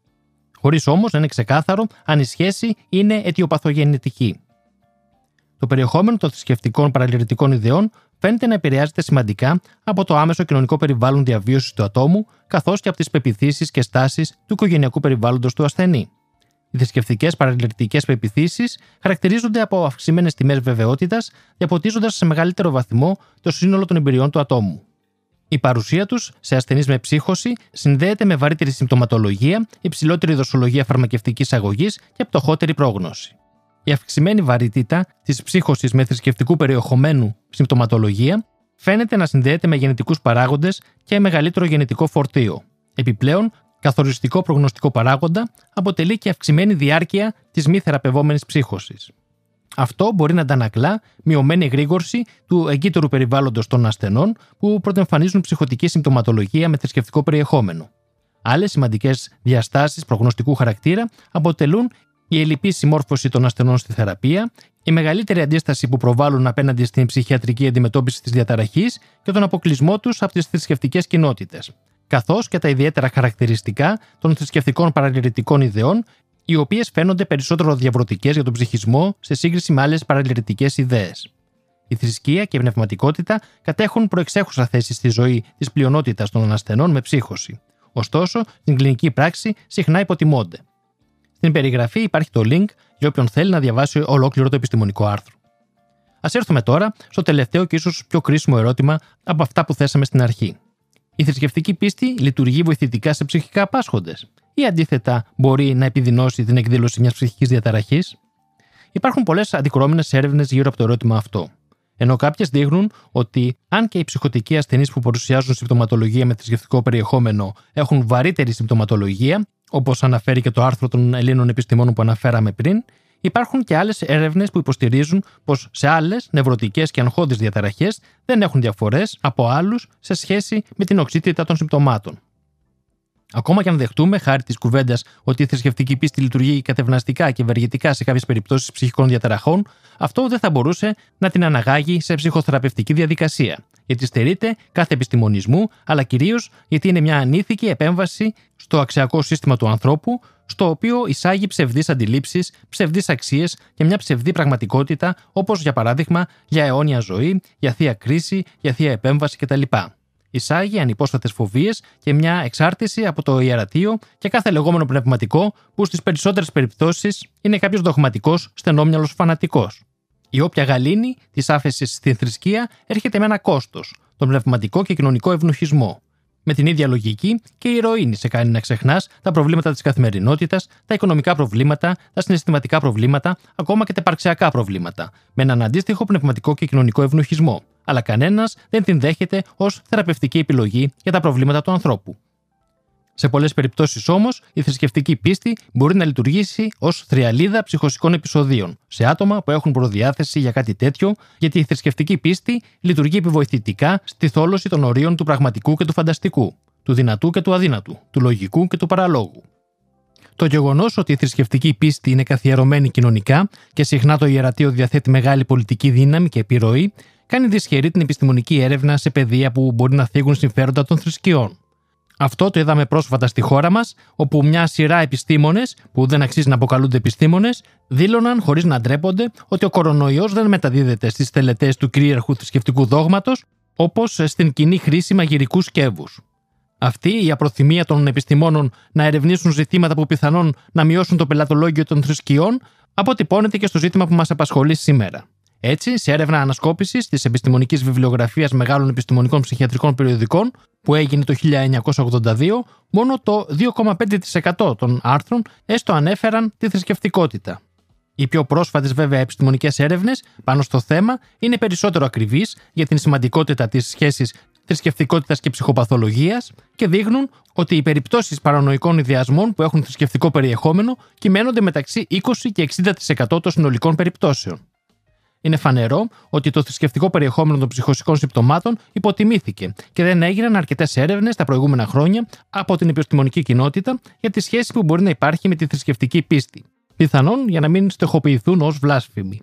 Χωρίς όμως να είναι ξεκάθαρο αν η σχέση είναι αιτιοπαθογεννητική. Το περιεχόμενο των θρησκευτικών παραλυρητικών ιδεών φαίνεται να επηρεάζεται σημαντικά από το άμεσο κοινωνικό περιβάλλον διαβίωσης του ατόμου, καθώς και από τις πεπιθήσεις και στάσεις του οικογενειακού περιβάλλοντος του ασθενή. Οι θρησκευτικές παραλυρητικέ πεπιθήσεις χαρακτηρίζονται από αυξημένες τιμές βεβαιότητας, διαποτίζοντας σε μεγαλύτερο βαθμό το σύνολο των εμπειριών του ατόμου. Η παρουσία τους σε ασθενείς με ψύχωση συνδέεται με βαρύτερη συμπτωματολογία, υψηλότερη δοσολογία φαρμακευτικής αγωγής και πτωχότερη πρόγνωση. Η αυξημένη βαρύτητα της ψύχωσης με θρησκευτικού περιεχομένου συμπτωματολογία φαίνεται να συνδέεται με γενετικούς παράγοντες και μεγαλύτερο γενετικό φορτίο. Επιπλέον, καθοριστικό προγνωστικό παράγοντα αποτελεί και αυξημένη διάρκεια της μη θεραπευόμενης ψύχωσης. Αυτό μπορεί να αντανακλά μειωμένη εγρήγορση του εγκύτερου περιβάλλοντος των ασθενών που πρωτεμφανίζουν ψυχοτική συμπτωματολογία με θρησκευτικό περιεχόμενο. Άλλες σημαντικές διαστάσεις προγνωστικού χαρακτήρα αποτελούν η ελλειπή συμμόρφωση των ασθενών στη θεραπεία, η μεγαλύτερη αντίσταση που προβάλλουν απέναντι στην ψυχιατρική αντιμετώπιση της διαταραχής και τον αποκλεισμό τους από τις θρησκευτικές κοινότητες, καθώς και τα ιδιαίτερα χαρακτηριστικά των θρησκευτικών παραλυρητικών ιδεών, οι οποίες φαίνονται περισσότερο διαβρωτικές για τον ψυχισμό σε σύγκριση με άλλες παραλυρητικέ ιδέες. Η θρησκεία και η πνευματικότητα κατέχουν προεξέχουσα θέση στη ζωή της πλειονότητας των ασθενών με ψύχωση. Ωστόσο, στην κλινική πράξη συχνά υποτιμώνται. Στην περιγραφή υπάρχει το link για όποιον θέλει να διαβάσει ολόκληρο το επιστημονικό άρθρο. Α έρθουμε τώρα στο τελευταίο και ίσως πιο κρίσιμο ερώτημα από αυτά που θέσαμε στην αρχή. Η θρησκευτική πίστη λειτουργεί βοηθητικά σε ψυχικά πάσχοντες, ή αντίθετα μπορεί να επιδεινώσει την εκδήλωση μιας ψυχικής διαταραχής; Υπάρχουν πολλές αντικρώμενε έρευνες γύρω από το ερώτημα αυτό. Ενώ κάποιες δείχνουν ότι αν και οι ψυχοτικοί ασθενείς που παρουσιάζουν συμπτωματολογία με θρησκευτικό περιεχόμενο έχουν βαρύτερη συμπτωματολογία, Όπως αναφέρει και το άρθρο των Ελλήνων επιστημόνων που αναφέραμε πριν, υπάρχουν και άλλες έρευνες που υποστηρίζουν πως σε άλλες νευρωτικές και αγχώδεις διαταραχές δεν έχουν διαφορές από άλλους σε σχέση με την οξύτητα των συμπτωμάτων. Ακόμα και αν δεχτούμε, χάρη της κουβέντας, ότι η θρησκευτική πίστη λειτουργεί κατευναστικά και ευεργετικά σε κάποιες περιπτώσεις ψυχικών διαταραχών, αυτό δεν θα μπορούσε να την αναγάγει σε ψυχοθεραπευτική διαδικασία, γιατί στερείται κάθε επιστημονισμού, αλλά κυρίως γιατί είναι μια ανήθικη επέμβαση στο αξιακό σύστημα του ανθρώπου, στο οποίο εισάγει ψευδείς αντιλήψεις, ψευδείς αξίες και μια ψευδή πραγματικότητα, όπως για παράδειγμα για αιώνια ζωή, για θεία κρίση, για θεία επέμβαση κτλ. Εισάγει ανυπόστατες φοβίες και μια εξάρτηση από το ιερατείο και κάθε λεγόμενο πνευματικό που στις περισσότερες περιπτώσεις είναι κάποιος δογματικός στενόμυαλος φανατικός. Η όποια γαλήνη της άφεσης στην θρησκεία έρχεται με ένα κόστος, τον πνευματικό και κοινωνικό ευνοχισμό. Με την ίδια λογική και η ηρωίνη σε κάνει να ξεχνάς τα προβλήματα της καθημερινότητας, τα οικονομικά προβλήματα, τα συναισθηματικά προβλήματα, ακόμα και τα υπαρξιακά προβλήματα, με έναν αντίστοιχο πνευματικό και κοινωνικό ευνοχισμό. Αλλά κανένας δεν την δέχεται ως θεραπευτική επιλογή για τα προβλήματα του ανθρώπου. Σε πολλές περιπτώσεις όμως, η θρησκευτική πίστη μπορεί να λειτουργήσει ως θριαλίδα ψυχοσικών επεισοδίων σε άτομα που έχουν προδιάθεση για κάτι τέτοιο, γιατί η θρησκευτική πίστη λειτουργεί επιβοηθητικά στη θόλωση των ορίων του πραγματικού και του φανταστικού, του δυνατού και του αδύνατου, του λογικού και του παραλόγου. Το γεγονός ότι η θρησκευτική πίστη είναι καθιερωμένη κοινωνικά και συχνά το ιερατείο διαθέτει μεγάλη πολιτική δύναμη και επιρροή, κάνει δυσχερή την επιστημονική έρευνα σε πεδία που μπορεί να θίγουν συμφέροντα των θρησκειών. Αυτό το είδαμε πρόσφατα στη χώρα μας, όπου μια σειρά επιστήμονες, που δεν αξίζει να αποκαλούνται επιστήμονες, δήλωναν χωρίς να ντρέπονται ότι ο κορονοϊός δεν μεταδίδεται στις τελετές του κυρίαρχου θρησκευτικού δόγματος, όπως στην κοινή χρήση μαγειρικού σκεύους. Αυτή η απροθυμία των επιστημόνων να ερευνήσουν ζητήματα που πιθανόν να μειώσουν το πελατολόγιο των θρησκειών αποτυπώνεται και στο ζήτημα που μας απασχολεί σήμερα. Έτσι, σε έρευνα ανασκόπησης της επιστημονικής βιβλιογραφίας μεγάλων επιστημονικών ψυχιατρικών περιοδικών, που έγινε το 1982, μόνο το 2,5% των άρθρων έστω ανέφεραν τη θρησκευτικότητα. Οι πιο πρόσφατες βέβαια επιστημονικές έρευνες πάνω στο θέμα είναι περισσότερο ακριβείς για την σημαντικότητα της σχέσης θρησκευτικότητας και ψυχοπαθολογίας και δείχνουν ότι οι περιπτώσεις παρανοϊκών ιδεασμών που έχουν θρησκευτικό περιεχόμενο κυμαίνονται μεταξύ 20 και 60% των συνολικών περιπτώσεων είναι φανερό ότι το θρησκευτικό περιεχόμενο των ψυχοσικών συμπτωμάτων υποτιμήθηκε και δεν έγιναν αρκετές έρευνες τα προηγούμενα χρόνια από την επιστημονική κοινότητα για τη σχέση που μπορεί να υπάρχει με τη θρησκευτική πίστη. Πιθανόν για να μην στοχοποιηθούν ως βλάσφημοι.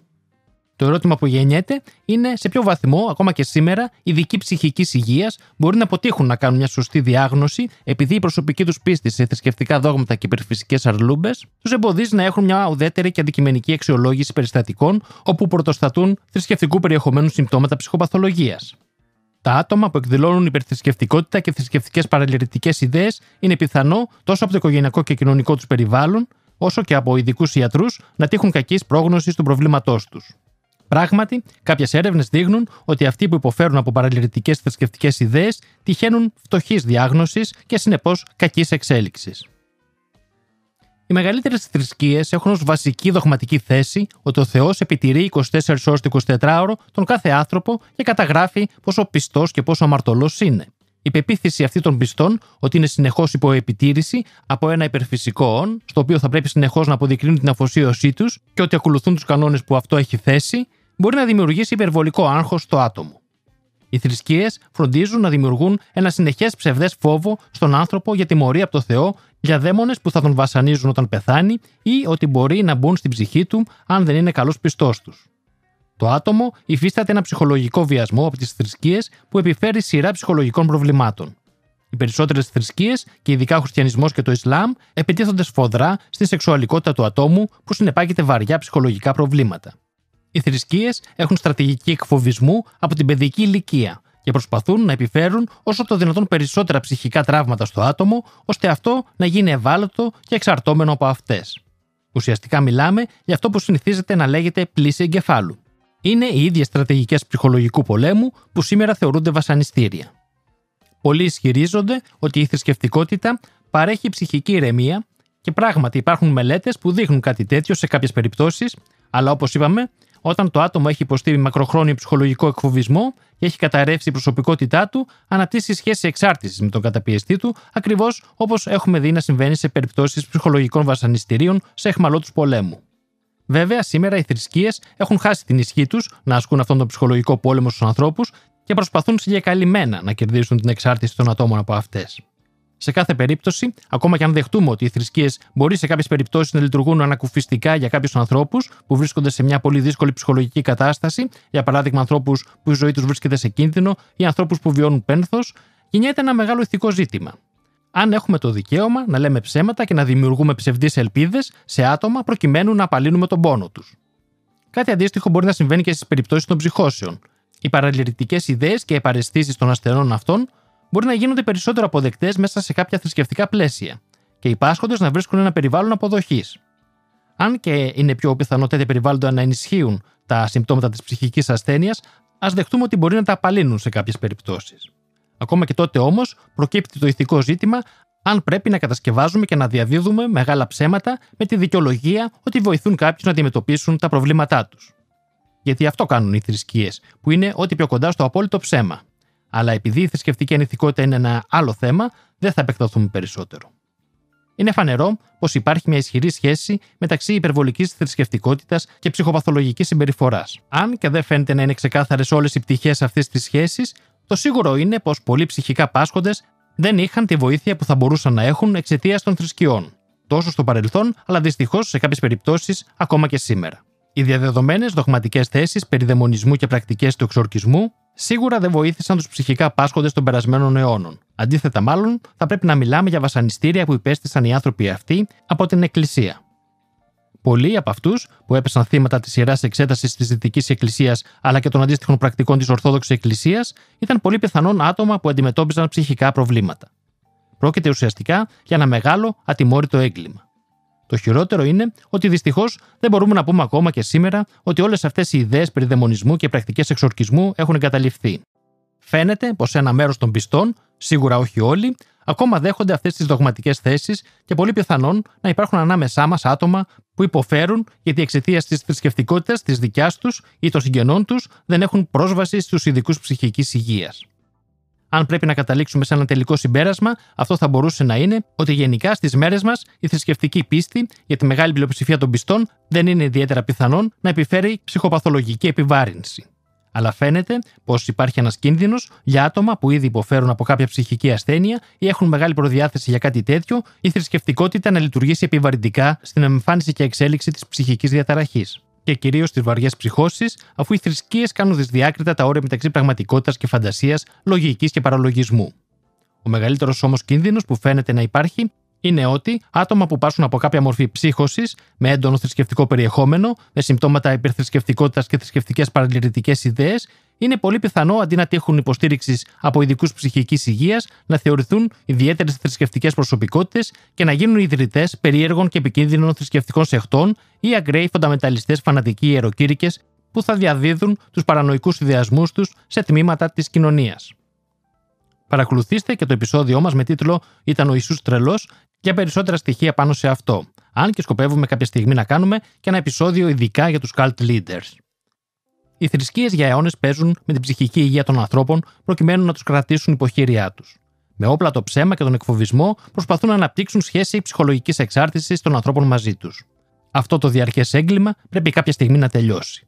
Το ερώτημα που γεννιέται είναι σε ποιο βαθμό, ακόμα και σήμερα, οι ειδικοί ψυχικής υγείας μπορεί να αποτύχουν να κάνουν μια σωστή διάγνωση, επειδή η προσωπική τους πίστη σε θρησκευτικά δόγματα και υπερφυσικέ αρλούμπες τους εμποδίζει να έχουν μια ουδέτερη και αντικειμενική αξιολόγηση περιστατικών όπου πρωτοστατούν θρησκευτικού περιεχομένου συμπτώματα ψυχοπαθολογίας. Τα άτομα που εκδηλώνουν υπερθρησκευτικότητα και θρησκευτικές παραλυρητικέ ιδέες είναι πιθανό τόσο από το οικογενειακό και κοινωνικό τους περιβάλλον, όσο και από ειδικούς ιατρούς να τύχουν κακής πρόγνωσης του προβλήματός τους. Πράγματι, κάποιες έρευνες δείχνουν ότι αυτοί που υποφέρουν από παραλυρητικέ θρησκευτικές ιδέες τυχαίνουν φτωχής διάγνωσης και συνεπώς κακής εξέλιξης. Οι μεγαλύτερες θρησκείες έχουν ως βασική δογματική θέση ότι ο Θεός επιτηρεί 24 ώρες το 24ωρο τον κάθε άνθρωπο και καταγράφει πόσο πιστός και πόσο αμαρτωλός είναι. Η πεποίθηση αυτή των πιστών ότι είναι συνεχώς υπό επιτήρηση από ένα υπερφυσικό όν, στο οποίο θα πρέπει συνεχώς να αποδεικνύουν την αφοσίωσή τους και ότι ακολουθούν τους κανόνες που αυτό έχει θέσει, μπορεί να δημιουργήσει υπερβολικό άγχος στο άτομο. Οι θρησκείες φροντίζουν να δημιουργούν ένα συνεχές ψευδές φόβο στον άνθρωπο για τιμωρία από το Θεό, για δαίμονες που θα τον βασανίζουν όταν πεθάνει ή ότι μπορεί να μπουν στην ψυχή του αν δεν είναι καλός πιστός τους. Το άτομο υφίσταται ένα ψυχολογικό βιασμό από τις θρησκείες που επιφέρει σειρά ψυχολογικών προβλημάτων. Οι περισσότερες θρησκείες, και ειδικά ο Χριστιανισμός και το Ισλάμ, επιτίθονται σφοδρά στη σεξουαλικότητα του ατόμου που συνεπάγεται βαριά ψυχολογικά προβλήματα. Οι θρησκείες έχουν στρατηγική εκφοβισμού από την παιδική ηλικία και προσπαθούν να επιφέρουν όσο το δυνατόν περισσότερα ψυχικά τραύματα στο άτομο, ώστε αυτό να γίνει ευάλωτο και εξαρτώμενο από αυτές. Ουσιαστικά μιλάμε για αυτό που συνηθίζεται να λέγεται πλήση εγκεφάλου. Είναι οι ίδιες στρατηγικές ψυχολογικού πολέμου που σήμερα θεωρούνται βασανιστήρια. Πολλοί ισχυρίζονται ότι η θρησκευτικότητα παρέχει ψυχική ηρεμία και πράγματι υπάρχουν μελέτες που δείχνουν κάτι τέτοιο σε κάποιες περιπτώσεις, αλλά όπως είπαμε, όταν το άτομο έχει υποστεί μακροχρόνιο ψυχολογικό εκφοβισμό και έχει καταρρεύσει η προσωπικότητά του, αναπτύσσει σχέση εξάρτησης με τον καταπιεστή του, ακριβώς όπως έχουμε δει να συμβαίνει σε περιπτώσεις ψυχολογικών βασανιστήριων σε εχμαλώτους πολέμου. Βέβαια, σήμερα οι θρησκείες έχουν χάσει την ισχύ τους να ασκούν αυτόν τον ψυχολογικό πόλεμο στους ανθρώπους και προσπαθούν συγκεκαλυμμένα να κερδίσουν την εξάρτηση των ατόμων από αυτές. Σε κάθε περίπτωση, ακόμα και αν δεχτούμε ότι οι θρησκείες μπορεί σε κάποιες περιπτώσεις να λειτουργούν ανακουφιστικά για κάποιους ανθρώπους που βρίσκονται σε μια πολύ δύσκολη ψυχολογική κατάσταση, για παράδειγμα ανθρώπους που η ζωή τους βρίσκεται σε κίνδυνο ή ανθρώπους που βιώνουν πένθος, γεννιέται ένα μεγάλο ηθικό ζήτημα. αν έχουμε το δικαίωμα να λέμε ψέματα και να δημιουργούμε ψευδείς ελπίδες σε άτομα προκειμένου να απαλύνουμε τον πόνο τους. Κάτι αντίστοιχο μπορεί να συμβαίνει και στις περιπτώσεις των ψυχώσεων. Οι παραλυρητικές ιδέες και επαρεστήσεις των ασθενών αυτών μπορεί να γίνονται περισσότερο αποδεκτές μέσα σε κάποια θρησκευτικά πλαίσια και οι πάσχοντες να βρίσκουν ένα περιβάλλον αποδοχής. Αν και είναι πιο πιθανό τέτοια περιβάλλοντα να ενισχύουν τα συμπτώματα της ψυχικής ασθένειας, ας δεχτούμε ότι μπορεί να τα απαλύνουν σε κάποιες περιπτώσεις. Ακόμα και τότε όμως προκύπτει το ηθικό ζήτημα αν πρέπει να κατασκευάζουμε και να διαδίδουμε μεγάλα ψέματα με τη δικαιολογία ότι βοηθούν κάποιους να αντιμετωπίσουν τα προβλήματά τους. Γιατί αυτό κάνουν οι θρησκείες, που είναι ό,τι πιο κοντά στο απόλυτο ψέμα. Αλλά επειδή η θρησκευτική ανηθικότητα είναι ένα άλλο θέμα, δεν θα επεκταθούμε περισσότερο. Είναι φανερό πως υπάρχει μια ισχυρή σχέση μεταξύ υπερβολικής θρησκευτικότητας και ψυχοπαθολογικής συμπεριφοράς. Αν και δεν φαίνεται να είναι ξεκάθαρες όλες οι πτυχές αυτής της σχέσης, το σίγουρο είναι πως πολλοί ψυχικά πάσχοντες δεν είχαν τη βοήθεια που θα μπορούσαν να έχουν εξαιτίας των θρησκειών. Τόσο στο παρελθόν, αλλά δυστυχώς σε κάποιες περιπτώσεις ακόμα και σήμερα. Οι διαδεδομένες δογματικές θέσεις περί δαιμονισμού και πρακτικές του εξορκισμού σίγουρα δεν βοήθησαν τους ψυχικά πάσχοντες των περασμένων αιώνων. Αντίθετα, μάλλον, θα πρέπει να μιλάμε για βασανιστήρια που υπέστησαν οι άνθρωποι αυτοί από την Εκκλησία. Πολλοί από αυτούς που έπεσαν θύματα της ιεράς εξέτασης της Δυτικής Εκκλησίας αλλά και των αντίστοιχων πρακτικών της Ορθόδοξης Εκκλησίας ήταν πολύ πιθανόν άτομα που αντιμετώπιζαν ψυχικά προβλήματα. Πρόκειται ουσιαστικά για ένα μεγάλο ατιμόρυτο έγκλημα. Το χειρότερο είναι ότι δυστυχώς δεν μπορούμε να πούμε ακόμα και σήμερα ότι όλες αυτές οι ιδέες περί δαιμονισμού και πρακτικές εξορκισμού έχουν εγκαταλειφθεί. Φαίνεται πως ένα μέρος των πιστών, σίγουρα όχι όλοι, ακόμα δέχονται αυτές τις δογματικές θέσεις και πολύ πιθανόν να υπάρχουν ανάμεσά μας άτομα που υποφέρουν γιατί εξαιτίας της θρησκευτικότητας της δικιάς τους ή των συγγενών τους δεν έχουν πρόσβαση στους ειδικούς ψυχικής υγείας. Αν πρέπει να καταλήξουμε σε ένα τελικό συμπέρασμα, αυτό θα μπορούσε να είναι ότι γενικά στις μέρες μας η θρησκευτική πίστη για τη μεγάλη πλειοψηφία των πιστών δεν είναι ιδιαίτερα πιθανόν να επιφέρει ψυχοπαθολογική επιβάρυνση. Αλλά φαίνεται πως υπάρχει ένας κίνδυνος για άτομα που ήδη υποφέρουν από κάποια ψυχική ασθένεια ή έχουν μεγάλη προδιάθεση για κάτι τέτοιο, η θρησκευτικότητα να λειτουργήσει επιβαρυντικά στην εμφάνιση και εξέλιξη της ψυχικής διαταραχής και κυρίως στι βαριές ψυχώσεις, αφού οι θρησκείες κάνουν δυσδιάκριτα τα όρια μεταξύ πραγματικότητας και φαντασίας, λογικής και παραλογισμού. Ο μεγαλύτερος όμως κίνδυνος που φαίνεται να υπάρχει είναι ότι άτομα που πάσουν από κάποια μορφή ψύχωσης με έντονο θρησκευτικό περιεχόμενο, με συμπτώματα υπερθρησκευτικότητας και θρησκευτικές παραλυρητικές ιδέες, είναι πολύ πιθανό αντί να τύχουν υποστήριξη από ειδικούς ψυχικής υγείας, να θεωρηθούν ιδιαίτερες θρησκευτικές προσωπικότητες και να γίνουν ιδρυτές περίεργων και επικίνδυνων θρησκευτικών σεχτών ή αγκραίοι φονταμεταλιστέ φανατικοί ιεροκήρυκες που θα διαδίδουν τους παρανοϊκούς ιδεασμού τους σε τμήματα της κοινωνίας. Παρακολουθήστε και το επεισόδιό μας με τίτλο Ήταν ο Ιησούς τρελός για περισσότερα στοιχεία πάνω σε αυτό, αν και σκοπεύουμε κάποια στιγμή να κάνουμε και ένα επεισόδιο ειδικά για τους cult leaders. Οι θρησκείες για αιώνες παίζουν με την ψυχική υγεία των ανθρώπων προκειμένου να τους κρατήσουν υποχείριά τους. Με όπλα το ψέμα και τον εκφοβισμό προσπαθούν να αναπτύξουν σχέση ψυχολογικής εξάρτησης των ανθρώπων μαζί τους. Αυτό το διαρκές έγκλημα πρέπει κάποια στιγμή να τελειώσει.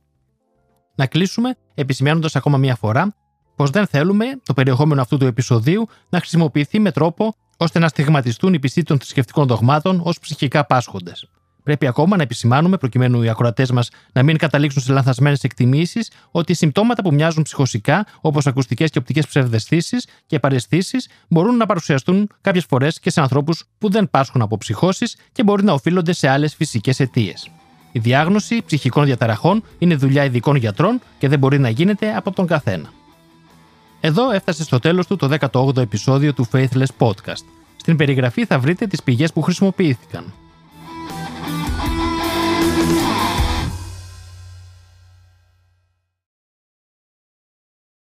Να κλείσουμε επισημαίνοντας ακόμα μία φορά πως δεν θέλουμε το περιεχόμενο αυτού του επεισοδίου να χρησιμοποιηθεί με τρόπο ώστε να στιγματιστούν οι πιστοί των θρησκευτικών δογμάτων ως ψυχικά πάσχοντες. Πρέπει ακόμα να επισημάνουμε, προκειμένου οι ακροατές μας να μην καταλήξουν σε λανθασμένες εκτιμήσεις, ότι οι συμπτώματα που μοιάζουν ψυχοσικά, όπως ακουστικές και οπτικές ψευδεστήσεις και παρεστήσεις, μπορούν να παρουσιαστούν κάποιες φορές και σε ανθρώπους που δεν πάσχουν από ψυχώσεις και μπορεί να οφείλονται σε άλλες φυσικές αιτίες. Η διάγνωση ψυχικών διαταραχών είναι δουλειά ειδικών γιατρών και δεν μπορεί να γίνεται από τον καθένα. Εδώ έφτασε στο τέλος του το 18ο επεισόδιο του Faithless Podcast. Στην περιγραφή θα βρείτε τις πηγές που χρησιμοποιήθηκαν.